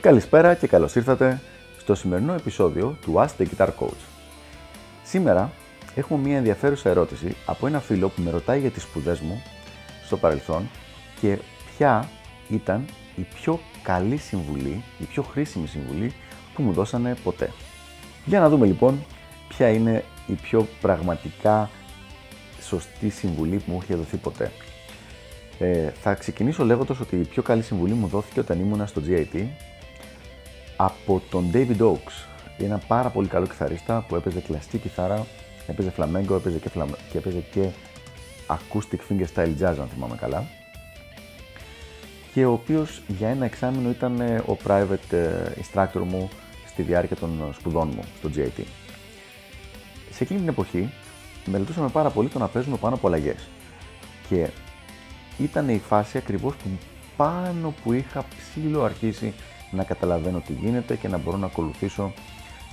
Καλησπέρα και καλώς ήρθατε στο σημερινό επεισόδιο του Ask the Guitar Coach. Σήμερα έχουμε μια ενδιαφέρουσα ερώτηση από ένα φίλο που με ρωτάει για τις σπουδές μου στο παρελθόν και ποια ήταν η πιο καλή συμβουλή, η πιο χρήσιμη συμβουλή που μου δώσανε ποτέ. Για να δούμε λοιπόν ποια είναι η πιο πραγματικά σωστή συμβουλή που μου είχε δοθεί ποτέ. Ε, θα ξεκινήσω λέγοντας ότι η πιο καλή συμβουλή μου δόθηκε όταν ήμουνα στο GIT από τον David Oaks. Είναι ένα πάρα πολύ καλό κιθαρίστα που έπαιζε κλαστική κιθάρα, έπαιζε φλαμέγκο, έπαιζε και, φλαμε... και έπαιζε και acoustic fingerstyle jazz αν θυμάμαι καλά και ο οποίος για ένα εξάμεινο ήταν ε, ο private ε, instructor μου στη διάρκεια των σπουδών μου στο GIT. Σε εκείνη την εποχή μελετούσαμε πάρα πολύ το να παίζουμε πάνω από αλλαγές. Και ήταν η φάση ακριβώς που πάνω που είχα ψήλο αρχίσει να καταλαβαίνω τι γίνεται και να μπορώ να ακολουθήσω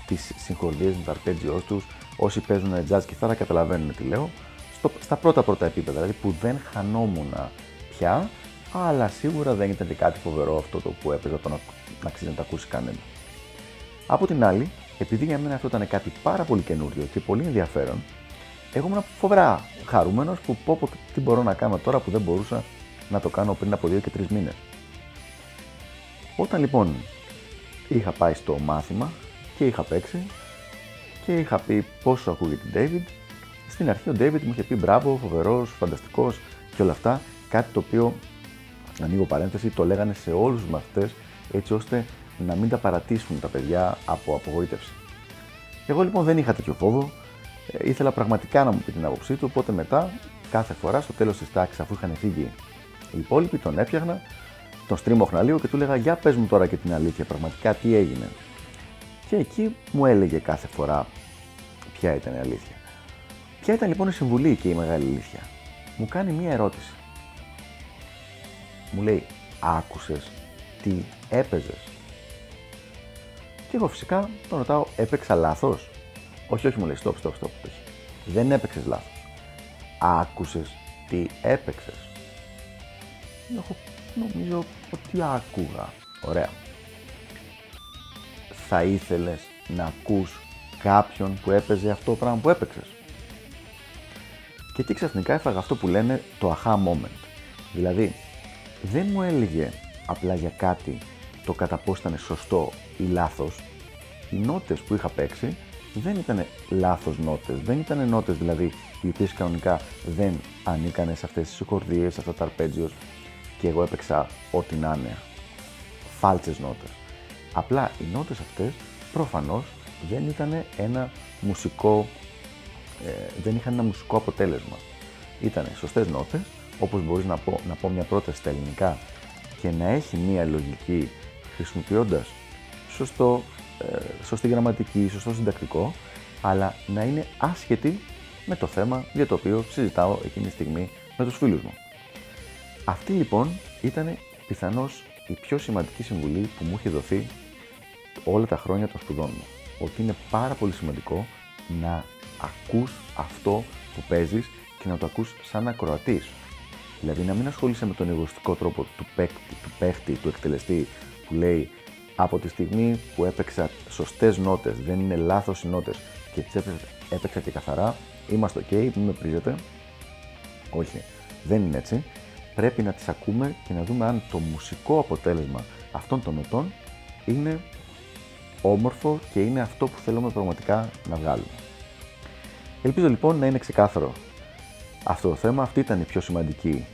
τις συγχορδίες με τα αρπέτζιό τους. Όσοι παίζουν jazz κιθάρα καταλαβαίνουν τι λέω. Στο, στα πρώτα πρώτα επίπεδα, δηλαδή που δεν χανόμουν πια, αλλά σίγουρα δεν ήταν και κάτι φοβερό αυτό το που έπαιζα το να, να αξίζει να το ακούσει κανένα. Από την άλλη, επειδή για μένα αυτό ήταν κάτι πάρα πολύ καινούριο και πολύ ενδιαφέρον, εγώ ήμουν φοβερά χαρούμενος που πω, πω τι μπορώ να κάνω τώρα που δεν μπορούσα να το κάνω πριν από 2 και 3 μήνες. Όταν λοιπόν είχα πάει στο μάθημα και είχα παίξει και είχα πει πόσο ακούγεται David, στην αρχή ο David μου είχε πει μπράβο, φοβερός, φανταστικός και όλα αυτά. Κάτι το οποίο, ανοίγω παρένθεση, το λέγανε σε όλους τους μαθητές έτσι ώστε να μην τα παρατήσουν τα παιδιά από απογοήτευση. Εγώ λοιπόν δεν είχα τέτοιο φόβο, ε, ήθελα πραγματικά να μου πει την άποψή του, οπότε μετά κάθε φορά στο τέλος της τάξης, αφού είχαν φύγει οι υπόλοιποι, τον έπιαχνα, τον στρίμωχνα λίγο και του έλεγα Για πες μου τώρα και την αλήθεια, πραγματικά τι έγινε. Και εκεί μου έλεγε κάθε φορά ποια ήταν η αλήθεια. Ποια ήταν λοιπόν η συμβουλή και η μεγάλη αλήθεια. Μου κάνει μία ερώτηση. Μου λέει, άκουσες τι έπαιζες. Και εγώ φυσικά τον ρωτάω, έπαιξα λάθος; Όχι, όχι μου λέει, stop, stop, stop. Όχι. Δεν έπαιξες λάθος. Άκουσες τι έπαιξες; Εγώ νομίζω ότι άκουγα. Ωραία. Θα ήθελες να ακούς κάποιον που έπαιζε αυτό το πράγμα που έπαιξες; Και τι ξαφνικά έφαγα αυτό που λένε το aha moment. Δηλαδή, δεν μου έλεγε απλά για κάτι το κατά πώς ήταν σωστό ή λάθος. Οι νότες που είχα παίξει δεν ήταν λάθος νότες, δεν ήταν νότες δηλαδή οι οποίες κανονικά δεν ανήκανε σε αυτές τις συγχορδίες, σε αυτά τα αρπέτζιος και εγώ έπαιξα ό,τι να είναι, φάλτσες νότες. Απλά οι νότες αυτές προφανώς δεν ήταν ένα μουσικό, ε, δεν είχαν ένα μουσικό αποτέλεσμα. Ήταν σωστές νότες, όπως μπορείς να πω, να πω μια πρόταση στα ελληνικά και να έχει μια λογική χρησιμοποιώντας σωστό, ε, σωστή γραμματική, σωστό συντακτικό, αλλά να είναι άσχετη με το θέμα για το οποίο συζητάω εκείνη τη στιγμή με τους φίλους μου. Αυτή λοιπόν ήταν πιθανώς η πιο σημαντική συμβουλή που μου είχε δοθεί όλα τα χρόνια των σπουδών μου. Ότι είναι πάρα πολύ σημαντικό να ακούς αυτό που παίζεις και να το ακούς σαν ακροατής. Δηλαδή να μην ασχολείσαι με τον εγωιστικό τρόπο του παίκτη, του παίχτη, του εκτελεστή που λέει από τη στιγμή που έπαιξα σωστές νότες, δεν είναι λάθος οι νότες και τις έπαιξα, και καθαρά, είμαστε OK, μην με πρίζετε. Όχι, δεν είναι έτσι. Πρέπει να τις ακούμε και να δούμε αν το μουσικό αποτέλεσμα αυτών των νοτών είναι όμορφο και είναι αυτό που θέλουμε πραγματικά να βγάλουμε. Ελπίζω λοιπόν να είναι ξεκάθαρο αυτό το θέμα. Αυτή ήταν η πιο σημαντική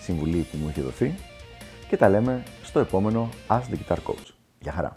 συμβουλή που μου είχε δοθεί και τα λέμε στο επόμενο Ask the Guitar Coach. Γεια χαρά!